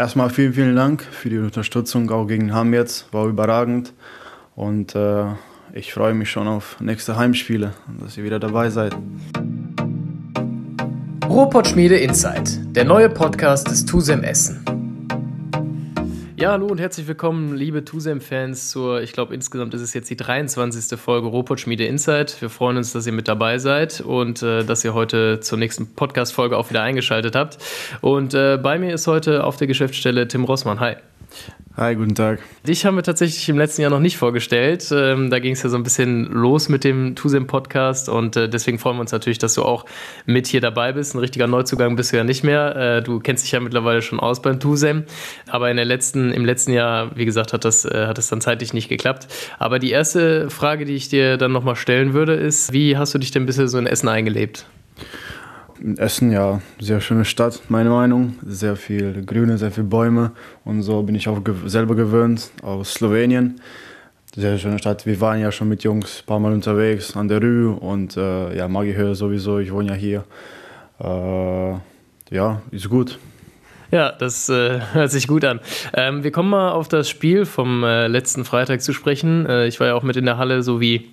erstmal vielen, vielen Dank für die Unterstützung, auch gegen Hamm jetzt, war überragend. Und äh, ich freue mich schon auf nächste Heimspiele, dass ihr wieder dabei seid. Ruhrpott Schmiede Insight, der neue Podcast des TUSEM Essen. Ja, hallo und herzlich willkommen, liebe TUSEM-Fans, zur, ich glaube, insgesamt ist es jetzt die 23. Folge Robot Schmiede Insight. Wir freuen uns, dass ihr mit dabei seid und äh, dass ihr heute zur nächsten Podcast-Folge auch wieder eingeschaltet habt. Und äh, bei mir ist heute auf der Geschäftsstelle Tim Rossmann. Hi. Hi, guten Tag. Dich haben wir tatsächlich im letzten Jahr noch nicht vorgestellt. Ähm, da ging es ja so ein bisschen los mit dem TUSEM-Podcast und äh, deswegen freuen wir uns natürlich, dass du auch mit hier dabei bist. Ein richtiger Neuzugang bist du ja nicht mehr. Äh, du kennst dich ja mittlerweile schon aus beim TUSEM, aber in der letzten, im letzten Jahr, wie gesagt, hat das, äh, hat das dann zeitlich nicht geklappt. Aber die erste Frage, die ich dir dann nochmal stellen würde, ist, wie hast du dich denn bisher so in Essen eingelebt? Essen, ja, sehr schöne Stadt, meine Meinung. Sehr viel Grüne, sehr viele Bäume. Und so bin ich auch selber gewöhnt aus Slowenien. Sehr schöne Stadt. Wir waren ja schon mit Jungs ein paar Mal unterwegs an der Rue und äh, ja, mag ich hören sowieso. Ich wohne ja hier. Äh, ja, ist gut. Ja, das äh, hört sich gut an. Ähm, wir kommen mal auf das Spiel vom äh, letzten Freitag zu sprechen. Äh, ich war ja auch mit in der Halle, so wie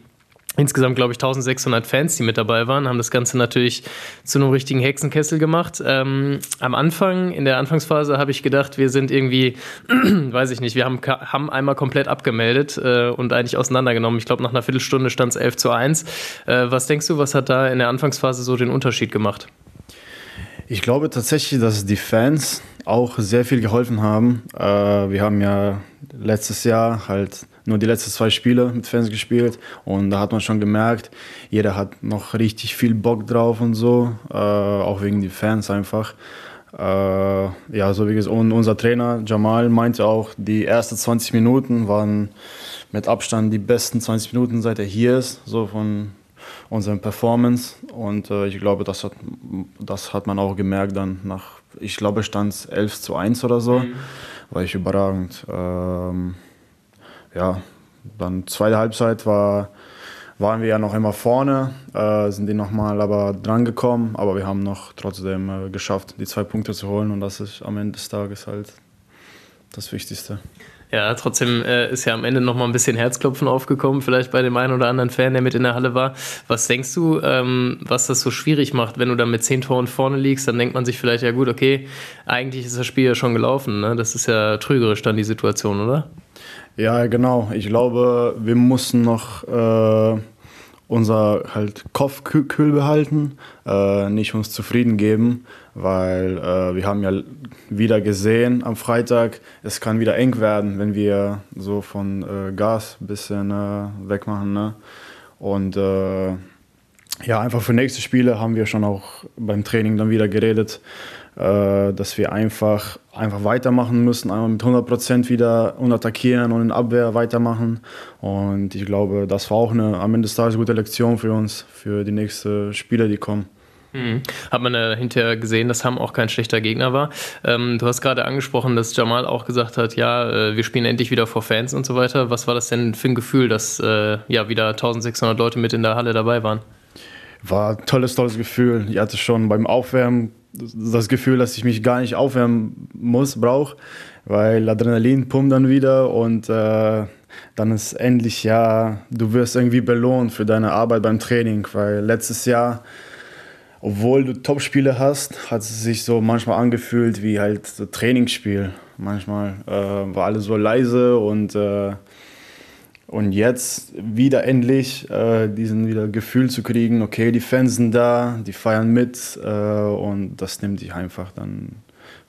insgesamt, glaube ich, 1600 Fans, die mit dabei waren, haben das Ganze natürlich zu einem richtigen Hexenkessel gemacht. Ähm, am Anfang, in der Anfangsphase, habe ich gedacht, wir sind irgendwie, weiß ich nicht, wir haben, haben einmal komplett abgemeldet äh, und eigentlich auseinandergenommen. Ich glaube, nach einer Viertelstunde stand es 11 zu 1. Äh, was denkst du, was hat da in der Anfangsphase so den Unterschied gemacht? Ich glaube tatsächlich, dass die Fans auch sehr viel geholfen haben. Äh, wir haben ja letztes Jahr halt nur die letzten zwei Spiele mit Fans gespielt und da hat man schon gemerkt, jeder hat noch richtig viel Bock drauf und so, äh, auch wegen die Fans einfach. Äh, ja, so wie gesagt, und unser Trainer Jamal meinte auch, die ersten 20 Minuten waren mit Abstand die besten 20 Minuten, seit er hier ist, so von unserer Performance. Und äh, ich glaube, das hat, das hat man auch gemerkt dann nach, ich glaube, stand es 11 zu 1 oder so. Mhm. War ich überragend. Ähm, ja, dann zweite Halbzeit war, waren wir ja noch immer vorne, äh, sind die nochmal aber dran gekommen, aber wir haben noch trotzdem äh, geschafft, die zwei Punkte zu holen und das ist am Ende des Tages halt das Wichtigste. Ja, trotzdem äh, ist ja am Ende nochmal ein bisschen Herzklopfen aufgekommen, vielleicht bei dem einen oder anderen Fan, der mit in der Halle war. Was denkst du, ähm, was das so schwierig macht, wenn du dann mit zehn Toren vorne liegst? Dann denkt man sich vielleicht, ja gut, okay, eigentlich ist das Spiel ja schon gelaufen. Ne? Das ist ja trügerisch dann die Situation, oder? Ja, genau. Ich glaube, wir mussten noch äh, unser halt Kopf kühl behalten, äh, nicht uns zufrieden geben, weil äh, wir haben ja wieder gesehen am Freitag, es kann wieder eng werden, wenn wir so von äh, Gas ein bisschen äh, wegmachen. Ne? Und äh, ja, einfach für nächste Spiele haben wir schon auch beim Training dann wieder geredet, dass wir einfach, einfach weitermachen müssen, einmal mit 100% wieder und attackieren und in Abwehr weitermachen. Und ich glaube, das war auch eine am Ende des Tages gute Lektion für uns, für die nächsten Spiele, die kommen. Mhm. Hat man äh, hinterher gesehen, dass Ham auch kein schlechter Gegner war. Ähm, du hast gerade angesprochen, dass Jamal auch gesagt hat, ja, äh, wir spielen endlich wieder vor Fans und so weiter. Was war das denn für ein Gefühl, dass äh, ja wieder 1600 Leute mit in der Halle dabei waren? War ein tolles, tolles Gefühl. Ich hatte schon beim Aufwärmen das Gefühl, dass ich mich gar nicht aufwärmen muss, brauche, weil Adrenalin pumpt dann wieder und äh, dann ist endlich ja, du wirst irgendwie belohnt für deine Arbeit beim Training, weil letztes Jahr, obwohl du Top-Spiele hast, hat es sich so manchmal angefühlt wie halt Trainingsspiel. Manchmal äh, war alles so leise und äh, und jetzt wieder endlich äh, diesen wieder Gefühl zu kriegen, okay, die Fans sind da, die feiern mit äh, und das nimmt dich einfach dann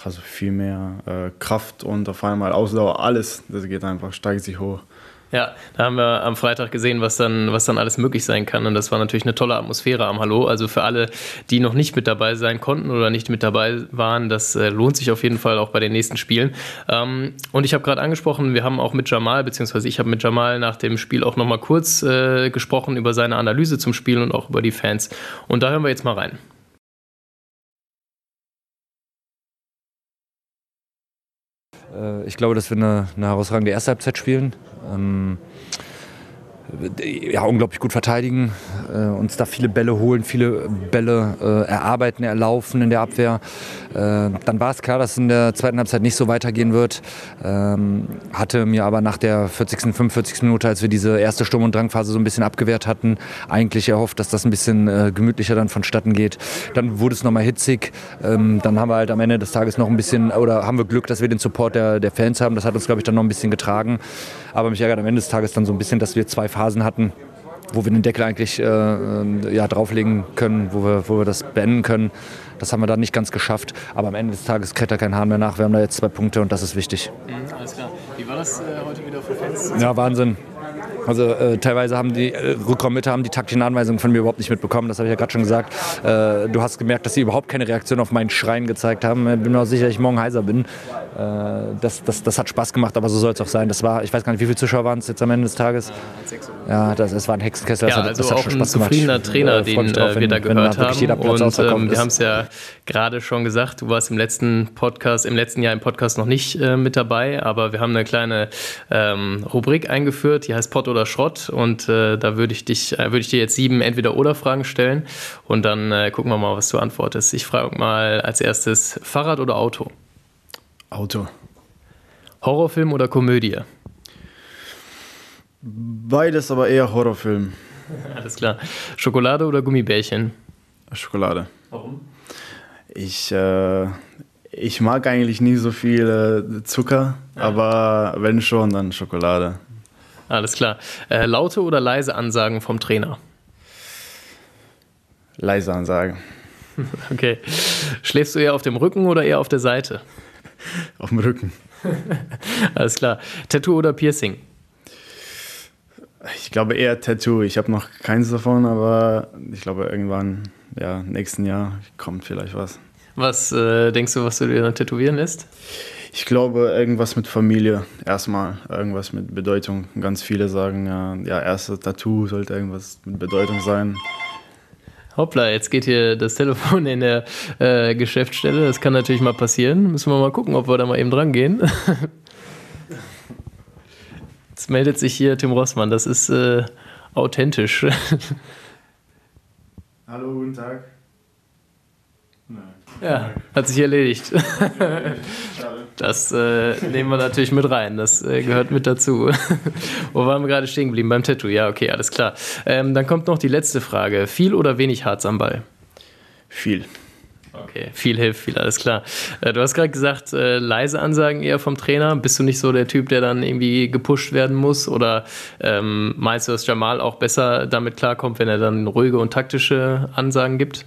also viel mehr äh, Kraft und auf einmal Ausdauer, alles, das geht einfach, steigt sich hoch. Ja, da haben wir am Freitag gesehen, was dann, was dann alles möglich sein kann. Und das war natürlich eine tolle Atmosphäre am Hallo. Also für alle, die noch nicht mit dabei sein konnten oder nicht mit dabei waren, das äh, lohnt sich auf jeden Fall auch bei den nächsten Spielen. Ähm, und ich habe gerade angesprochen, wir haben auch mit Jamal, beziehungsweise ich habe mit Jamal nach dem Spiel auch nochmal kurz äh, gesprochen über seine Analyse zum Spiel und auch über die Fans. Und da hören wir jetzt mal rein. Äh, ich glaube, dass wir eine, eine herausragende erste Halbzeit spielen. Ähm, ja, unglaublich gut verteidigen, äh, uns da viele Bälle holen, viele Bälle äh, erarbeiten, erlaufen in der Abwehr. Äh, dann war es klar, dass es in der zweiten Halbzeit nicht so weitergehen wird. Ähm, hatte mir aber nach der 40., 45. Minute, als wir diese erste Sturm- und Drangphase so ein bisschen abgewehrt hatten, eigentlich erhofft, dass das ein bisschen äh, gemütlicher dann vonstatten geht. Dann wurde es nochmal hitzig. Ähm, dann haben wir halt am Ende des Tages noch ein bisschen, oder haben wir Glück, dass wir den Support der, der Fans haben. Das hat uns, glaube ich, dann noch ein bisschen getragen. Aber mich ärgert am Ende des Tages dann so ein bisschen, dass wir zwei Phasen hatten, wo wir den Deckel eigentlich äh, äh, ja, drauflegen können, wo wir, wo wir das beenden können. Das haben wir dann nicht ganz geschafft. Aber am Ende des Tages kräht da kein Hahn mehr nach. Wir haben da jetzt zwei Punkte und das ist wichtig. Mhm, alles klar. Wie war das äh, heute wieder für Fans? Ja, Wahnsinn. Also äh, teilweise haben die äh, Rückraummitte haben die taktischen Anweisungen von mir überhaupt nicht mitbekommen. Das habe ich ja gerade schon gesagt. Äh, du hast gemerkt, dass sie überhaupt keine Reaktion auf meinen Schreien gezeigt haben. Ich bin mir auch sicher, dass ich morgen heiser bin. Äh, das, das, das hat Spaß gemacht, aber so soll es auch sein. Das war, ich weiß gar nicht, wie viele Zuschauer waren es jetzt am Ende des Tages. Ja, das, es war ein Hexenkessel. Das ja, hat, also das hat auch schon Spaß ein zufriedener gemacht. Trainer, den äh, drauf, wir da gehört haben. Und ähm, wir haben es ja gerade schon gesagt, du warst im letzten Podcast, im letzten Jahr im Podcast noch nicht äh, mit dabei, aber wir haben eine kleine ähm, Rubrik eingeführt, die heißt Pott oder Schrott. Und äh, da würde ich dich, äh, würde ich dir jetzt sieben Entweder-Oder-Fragen stellen und dann äh, gucken wir mal, was du antwortest. Ich frage mal als erstes: Fahrrad oder Auto? Auto. Horrorfilm oder Komödie? Beides, aber eher Horrorfilm. Alles klar. Schokolade oder Gummibärchen? Schokolade. Warum? Ich, äh, ich mag eigentlich nie so viel äh, Zucker, ja. aber wenn schon, dann Schokolade. Alles klar. Äh, laute oder leise Ansagen vom Trainer? Leise Ansagen. Okay. Schläfst du eher auf dem Rücken oder eher auf der Seite? Auf dem Rücken. Alles klar. Tattoo oder Piercing? Ich glaube eher Tattoo. Ich habe noch keins davon, aber ich glaube irgendwann, ja, nächsten Jahr kommt vielleicht was. Was äh, denkst du, was du dir dann tätowieren lässt? Ich glaube, irgendwas mit Familie. Erstmal irgendwas mit Bedeutung. Ganz viele sagen, ja, ja erstes Tattoo sollte irgendwas mit Bedeutung sein. Hoppla, jetzt geht hier das Telefon in der äh, Geschäftsstelle. Das kann natürlich mal passieren. Müssen wir mal gucken, ob wir da mal eben dran gehen. Jetzt meldet sich hier Tim Rossmann. Das ist äh, authentisch. Hallo, guten Tag. Nein. Ja, hat sich erledigt. Das äh, nehmen wir natürlich mit rein. Das äh, gehört mit dazu. Wo waren wir gerade stehen geblieben? Beim Tattoo. Ja, okay, alles klar. Ähm, dann kommt noch die letzte Frage. Viel oder wenig Harz am Ball? Viel. Okay, viel hilft viel, alles klar. Äh, du hast gerade gesagt, äh, leise Ansagen eher vom Trainer. Bist du nicht so der Typ, der dann irgendwie gepusht werden muss? Oder ähm, meinst du, dass Jamal auch besser damit klarkommt, wenn er dann ruhige und taktische Ansagen gibt?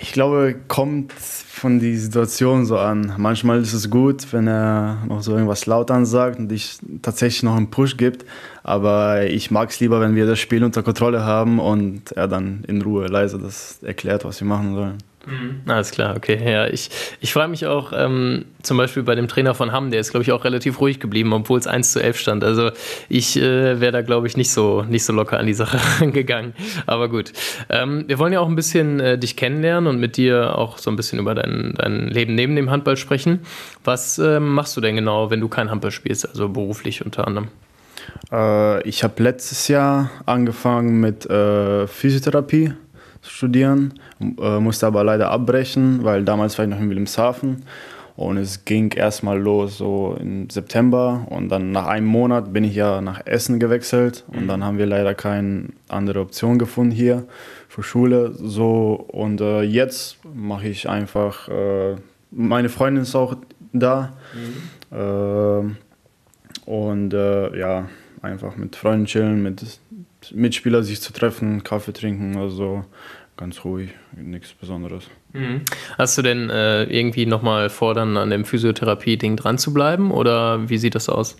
Ich glaube, kommt von die Situation so an. Manchmal ist es gut, wenn er noch so irgendwas laut ansagt und ich tatsächlich noch einen Push gibt. Aber ich mag es lieber, wenn wir das Spiel unter Kontrolle haben und er dann in Ruhe leise das erklärt, was wir machen sollen. Mhm. Alles klar, okay. Ja, ich, ich frage mich auch ähm, zum Beispiel bei dem Trainer von Hamm, der ist, glaube ich, auch relativ ruhig geblieben, obwohl es 1 zu 11 stand. Also ich äh, wäre da, glaube ich, nicht so, nicht so locker an die Sache rangegangen. Aber gut. Ähm, wir wollen ja auch ein bisschen äh, dich kennenlernen und mit dir auch so ein bisschen über dein, dein Leben neben dem Handball sprechen. Was äh, machst du denn genau, wenn du kein Handball spielst, also beruflich unter anderem? Äh, ich habe letztes Jahr angefangen mit äh, Physiotherapie studieren, äh, musste aber leider abbrechen, weil damals war ich noch in Wilhelmshaven und es ging erstmal los so im September und dann nach einem Monat bin ich ja nach Essen gewechselt und mhm. dann haben wir leider keine andere Option gefunden hier für Schule so und äh, jetzt mache ich einfach äh, meine Freundin ist auch da mhm. äh, und ja einfach mit Freunden chillen mit Mitspieler sich zu treffen Kaffee trinken also ganz ruhig, nichts Besonderes. Mhm. Hast du denn äh, irgendwie nochmal vor, dann an dem Physiotherapie-Ding dran zu bleiben oder wie sieht das aus?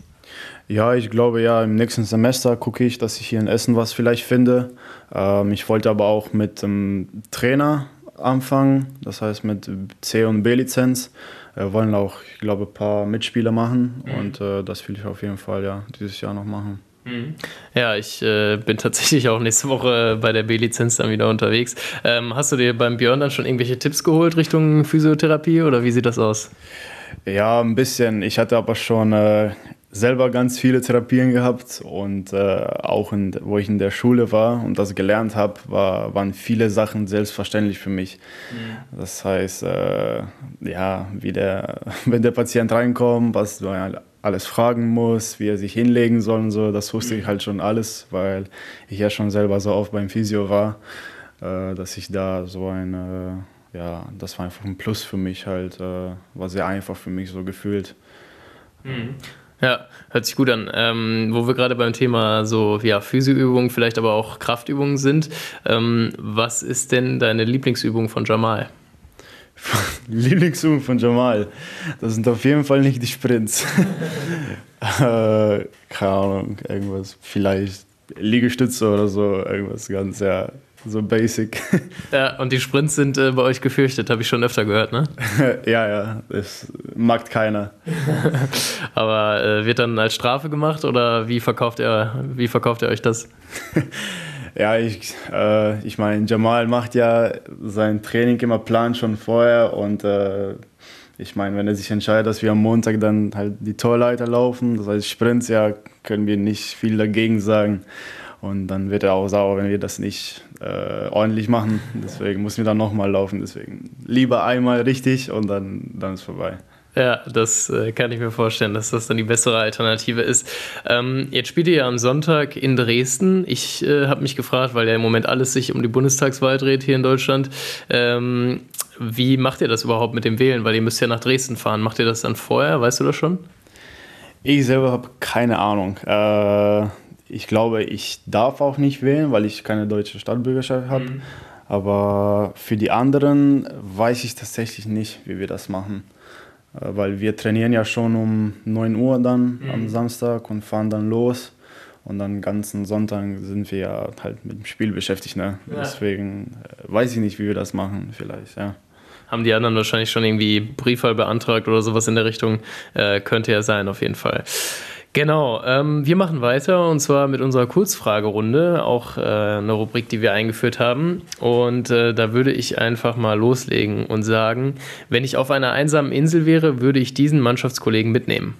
Ja, ich glaube ja, im nächsten Semester gucke ich, dass ich hier in Essen was vielleicht finde. Ähm, ich wollte aber auch mit dem Trainer anfangen, das heißt mit C- und B-Lizenz. Wir wollen auch, ich glaube, ein paar Mitspieler machen mhm. und äh, das will ich auf jeden Fall ja dieses Jahr noch machen. Mhm. Ja, ich äh, bin tatsächlich auch nächste Woche bei der B-Lizenz dann wieder unterwegs. Ähm, hast du dir beim Björn dann schon irgendwelche Tipps geholt Richtung Physiotherapie oder wie sieht das aus? Ja, ein bisschen. Ich hatte aber schon äh, selber ganz viele Therapien gehabt und äh, auch in, wo ich in der Schule war und das gelernt habe, war, waren viele Sachen selbstverständlich für mich. Mhm. Das heißt, äh, ja, wie der, wenn der Patient reinkommt, was du alles fragen muss, wie er sich hinlegen soll und so, das wusste ich halt schon alles, weil ich ja schon selber so oft beim Physio war, äh, dass ich da so eine, ja, das war einfach ein Plus für mich halt, äh, war sehr einfach für mich so gefühlt. Mhm. Ja, hört sich gut an. Ähm, wo wir gerade beim Thema so ja, Physioübungen, vielleicht aber auch Kraftübungen sind, ähm, was ist denn deine Lieblingsübung von Jamal? Lieblingsübung von Jamal? Das sind auf jeden Fall nicht die Sprints. äh, keine Ahnung, irgendwas, vielleicht Liegestütze oder so, irgendwas ganz, ja, so basic. Ja, und die Sprints sind äh, bei euch gefürchtet, habe ich schon öfter gehört, ne? ja, ja, das mag keiner. Aber äh, wird dann als Strafe gemacht oder wie verkauft ihr, wie verkauft ihr euch das? Ja, ich, äh, ich meine, Jamal macht ja sein Training immer Plan schon vorher und äh, ich meine, wenn er sich entscheidet, dass wir am Montag dann halt die Torleiter laufen, das heißt Sprints, ja, können wir nicht viel dagegen sagen. Und dann wird er auch sauer, wenn wir das nicht äh, ordentlich machen. Deswegen müssen wir dann nochmal laufen. Deswegen lieber einmal richtig und dann, dann ist vorbei. Ja, das äh, kann ich mir vorstellen, dass das dann die bessere Alternative ist. Ähm, jetzt spielt ihr ja am Sonntag in Dresden. Ich äh, habe mich gefragt, weil ja im Moment alles sich um die Bundestagswahl dreht hier in Deutschland. Ähm, wie macht ihr das überhaupt mit dem Wählen? Weil ihr müsst ja nach Dresden fahren. Macht ihr das dann vorher? Weißt du das schon? Ich selber habe keine Ahnung. Äh, ich glaube, ich darf auch nicht wählen, weil ich keine deutsche Staatsbürgerschaft habe. Mhm. Aber für die anderen weiß ich tatsächlich nicht, wie wir das machen. Äh, weil wir trainieren ja schon um 9 Uhr dann mhm. am Samstag und fahren dann los. Und dann ganzen Sonntag sind wir ja halt mit dem Spiel beschäftigt. Ne? Ja. Deswegen äh, weiß ich nicht, wie wir das machen, vielleicht, ja. Haben die anderen wahrscheinlich schon irgendwie Briefwahl beantragt oder sowas in der Richtung? Äh, könnte ja sein, auf jeden Fall. Genau, ähm, wir machen weiter und zwar mit unserer Kurzfragerunde, auch äh, eine Rubrik, die wir eingeführt haben. Und äh, da würde ich einfach mal loslegen und sagen, wenn ich auf einer einsamen Insel wäre, würde ich diesen Mannschaftskollegen mitnehmen.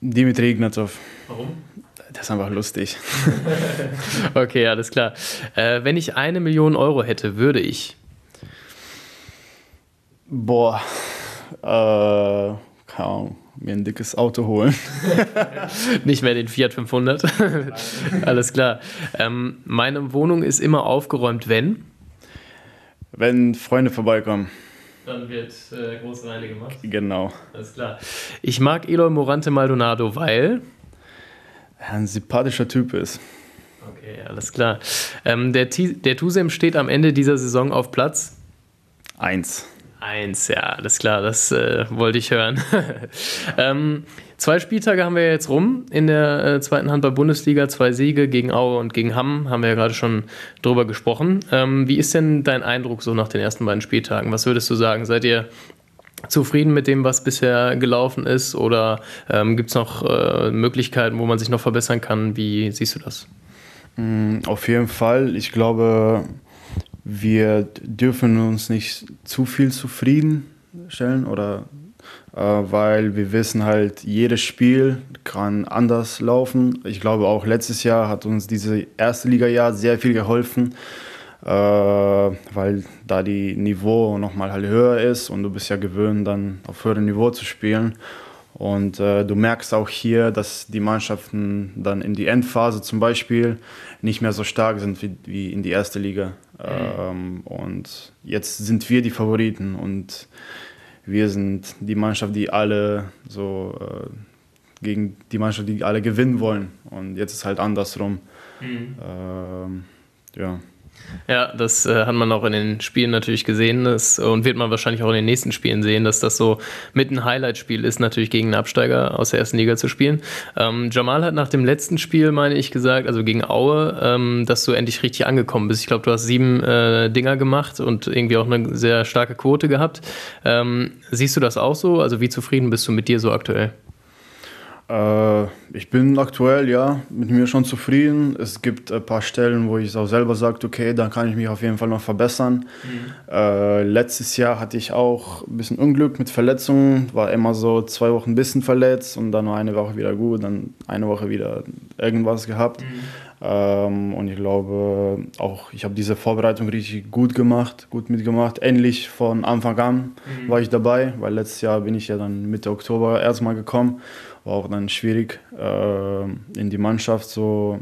Dimitri Ignatov. Warum? Das ist einfach lustig. okay, alles klar. Äh, wenn ich eine Million Euro hätte, würde ich. Boah, äh, keine Ahnung mir ein dickes Auto holen. Nicht mehr den Fiat 500. Alles klar. Ähm, meine Wohnung ist immer aufgeräumt, wenn? Wenn Freunde vorbeikommen. Dann wird äh, große Reine gemacht. Genau. Alles klar. Ich mag Eloy Morante Maldonado, weil er ein sympathischer Typ ist. Okay, alles klar. Ähm, der, der Tusem steht am Ende dieser Saison auf Platz Eins. Eins, ja, alles klar, das äh, wollte ich hören. ähm, zwei Spieltage haben wir jetzt rum in der äh, zweiten Handball-Bundesliga, zwei Siege gegen Aue und gegen Hamm, haben wir ja gerade schon drüber gesprochen. Ähm, wie ist denn dein Eindruck so nach den ersten beiden Spieltagen? Was würdest du sagen? Seid ihr zufrieden mit dem, was bisher gelaufen ist oder ähm, gibt es noch äh, Möglichkeiten, wo man sich noch verbessern kann? Wie siehst du das? Mm, auf jeden Fall. Ich glaube, wir dürfen uns nicht zu viel zufriedenstellen oder äh, weil wir wissen halt, jedes Spiel kann anders laufen. Ich glaube auch letztes Jahr hat uns diese erste Liga-Jahr sehr viel geholfen, äh, weil da die Niveau nochmal halt höher ist und du bist ja gewöhnt, dann auf höherem Niveau zu spielen. Und äh, du merkst auch hier, dass die Mannschaften dann in die Endphase zum Beispiel nicht mehr so stark sind wie, wie in die erste Liga. Ähm, und jetzt sind wir die Favoriten und wir sind die Mannschaft, die alle so äh, gegen die Mannschaft, die alle gewinnen wollen. Und jetzt ist halt andersrum. Mhm. Ähm, ja. Ja, das äh, hat man auch in den Spielen natürlich gesehen das, und wird man wahrscheinlich auch in den nächsten Spielen sehen, dass das so mit ein Highlight-Spiel ist, natürlich gegen einen Absteiger aus der ersten Liga zu spielen. Ähm, Jamal hat nach dem letzten Spiel, meine ich, gesagt, also gegen Aue, ähm, dass du endlich richtig angekommen bist. Ich glaube, du hast sieben äh, Dinger gemacht und irgendwie auch eine sehr starke Quote gehabt. Ähm, siehst du das auch so? Also wie zufrieden bist du mit dir so aktuell? Äh, ich bin aktuell ja mit mir schon zufrieden. Es gibt ein paar Stellen, wo ich auch selber sage, okay, da kann ich mich auf jeden Fall noch verbessern. Mhm. Äh, letztes Jahr hatte ich auch ein bisschen Unglück mit Verletzungen, war immer so zwei Wochen ein bisschen verletzt und dann eine Woche wieder gut, dann eine Woche wieder irgendwas gehabt. Mhm. Ähm, und ich glaube auch, ich habe diese Vorbereitung richtig gut gemacht, gut mitgemacht. Endlich von Anfang an mhm. war ich dabei, weil letztes Jahr bin ich ja dann Mitte Oktober erstmal gekommen. War auch dann schwierig äh, in die Mannschaft so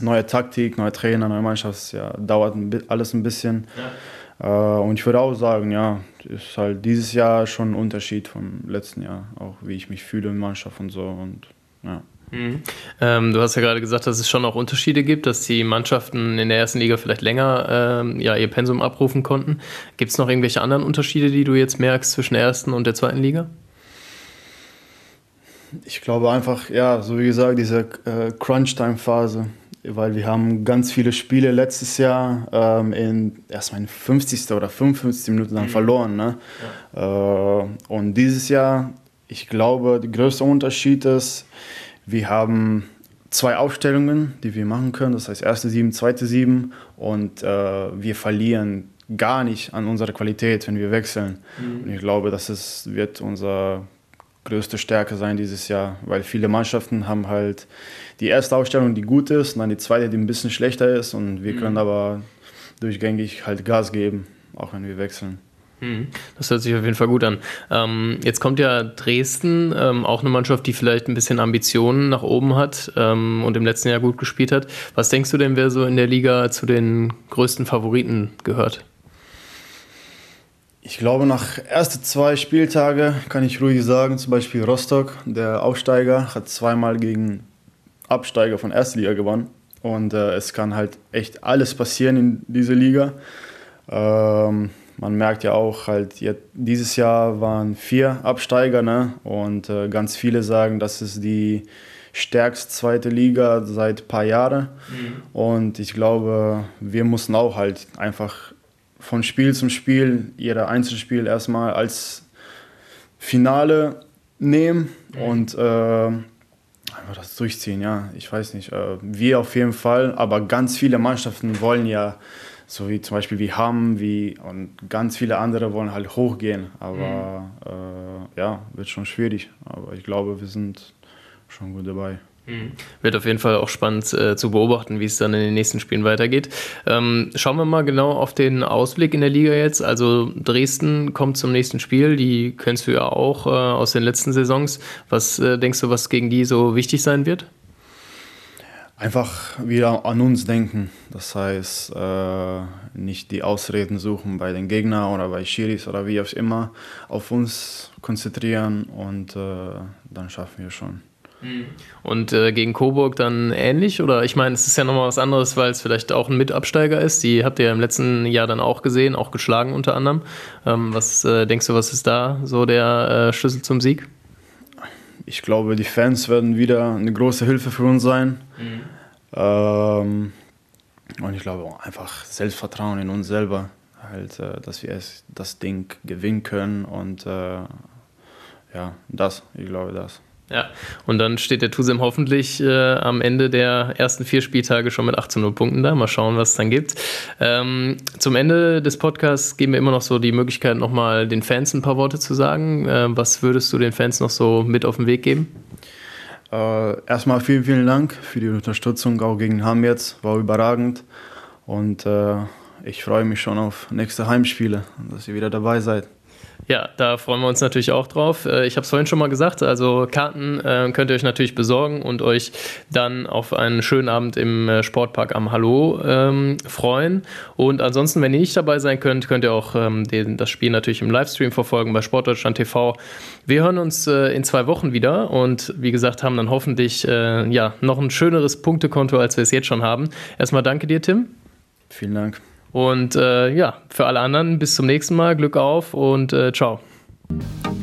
neue Taktik, neue Trainer, neue Mannschaft, ja, dauert alles ein bisschen. Ja. Äh, und ich würde auch sagen, ja, ist halt dieses Jahr schon ein Unterschied vom letzten Jahr, auch wie ich mich fühle in Mannschaft und so. Und ja. Mhm. Ähm, du hast ja gerade gesagt, dass es schon auch Unterschiede gibt, dass die Mannschaften in der ersten Liga vielleicht länger ähm, ja, ihr Pensum abrufen konnten. Gibt es noch irgendwelche anderen Unterschiede, die du jetzt merkst zwischen der ersten und der zweiten Liga? Ich glaube einfach, ja, so wie gesagt, diese äh, Crunch-Time-Phase, weil wir haben ganz viele Spiele letztes Jahr ähm, in erstmal in 50. oder 55. Minuten dann mhm. verloren. Ne? Ja. Äh, und dieses Jahr, ich glaube, der größte Unterschied ist, wir haben zwei Aufstellungen, die wir machen können. Das heißt, erste sieben, zweite sieben. Und äh, wir verlieren gar nicht an unserer Qualität, wenn wir wechseln. Mhm. Und ich glaube, das ist, wird unsere größte Stärke sein dieses Jahr, weil viele Mannschaften haben halt die erste Aufstellung, die gut ist, und dann die zweite, die ein bisschen schlechter ist. Und wir mhm. können aber durchgängig halt Gas geben, auch wenn wir wechseln. Mhm. Das hört sich auf jeden Fall gut an. Ähm, jetzt kommt ja Dresden, ähm, auch eine Mannschaft, die vielleicht ein bisschen Ambitionen nach oben hat ähm, und im letzten Jahr gut gespielt hat. Was denkst du denn, wer so in der Liga zu den größten Favoriten gehört? Ich glaube, nach ersten zwei Spieltage kann ich ruhig sagen, zum Beispiel Rostock, der Aufsteiger, hat zweimal gegen Absteiger von Erster Liga gewonnen. Und äh, es kann halt echt alles passieren in dieser Liga. Ähm, man merkt ja auch halt, jetzt, dieses Jahr waren vier Absteiger ne? und äh, ganz viele sagen, das ist die stärkste zweite Liga seit ein paar Jahren. Mhm. Und ich glaube, wir mussten auch halt einfach von Spiel zum Spiel, jeder Einzelspiel erstmal als Finale nehmen mhm. und äh, einfach das durchziehen, ja. Ich weiß nicht, äh, wir auf jeden Fall, aber ganz viele Mannschaften wollen ja so wie zum Beispiel wie Hamm, wie und ganz viele andere wollen halt hochgehen. Aber mhm. äh, ja, wird schon schwierig. Aber ich glaube, wir sind schon gut dabei. Mhm. Wird auf jeden Fall auch spannend äh, zu beobachten, wie es dann in den nächsten Spielen weitergeht. Ähm, schauen wir mal genau auf den Ausblick in der Liga jetzt. Also Dresden kommt zum nächsten Spiel, die kennst du ja auch äh, aus den letzten Saisons. Was äh, denkst du, was gegen die so wichtig sein wird? Einfach wieder an uns denken. Das heißt, äh, nicht die Ausreden suchen bei den Gegnern oder bei Schiris oder wie auch immer. Auf uns konzentrieren und äh, dann schaffen wir schon. Mhm. Und äh, gegen Coburg dann ähnlich? Oder ich meine, es ist ja nochmal was anderes, weil es vielleicht auch ein Mitabsteiger ist. Die habt ihr ja im letzten Jahr dann auch gesehen, auch geschlagen unter anderem. Ähm, was äh, denkst du, was ist da so der äh, Schlüssel zum Sieg? ich glaube, die Fans werden wieder eine große Hilfe für uns sein. Mhm. Ähm, und ich glaube auch einfach Selbstvertrauen in uns selber, halt, äh, dass wir das Ding gewinnen können und äh, ja, das, ich glaube das. Ja, und dann steht der Tusem hoffentlich äh, am Ende der ersten vier Spieltage schon mit 18 0 Punkten da. Mal schauen, was es dann gibt. Ähm, zum Ende des Podcasts geben wir immer noch so die Möglichkeit, nochmal den Fans ein paar Worte zu sagen. Äh, was würdest du den Fans noch so mit auf den Weg geben? Äh, erstmal vielen, vielen Dank für die Unterstützung, auch gegen Ham jetzt. War überragend. Und äh, ich freue mich schon auf nächste Heimspiele, dass ihr wieder dabei seid. Ja, da freuen wir uns natürlich auch drauf. Äh, ich habe es vorhin schon mal gesagt, also Karten äh, könnt ihr euch natürlich besorgen und euch dann auf einen schönen Abend im äh, Sportpark am Hallo ähm, freuen. Und ansonsten, wenn ihr nicht dabei sein könnt, könnt ihr auch ähm, das Spiel natürlich im Livestream verfolgen bei Sportdeutschland TV. Wir hören uns in zwei Wochen wieder und wie gesagt, haben dann hoffentlich ja, noch ein schöneres Punktekonto, als wir es jetzt schon haben. Erstmal danke dir, Tim. Vielen Dank. Und äh, ja, für alle anderen bis zum nächsten Mal. Glück auf und äh, ciao.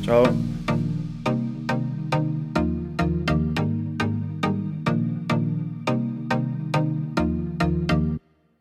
Ciao.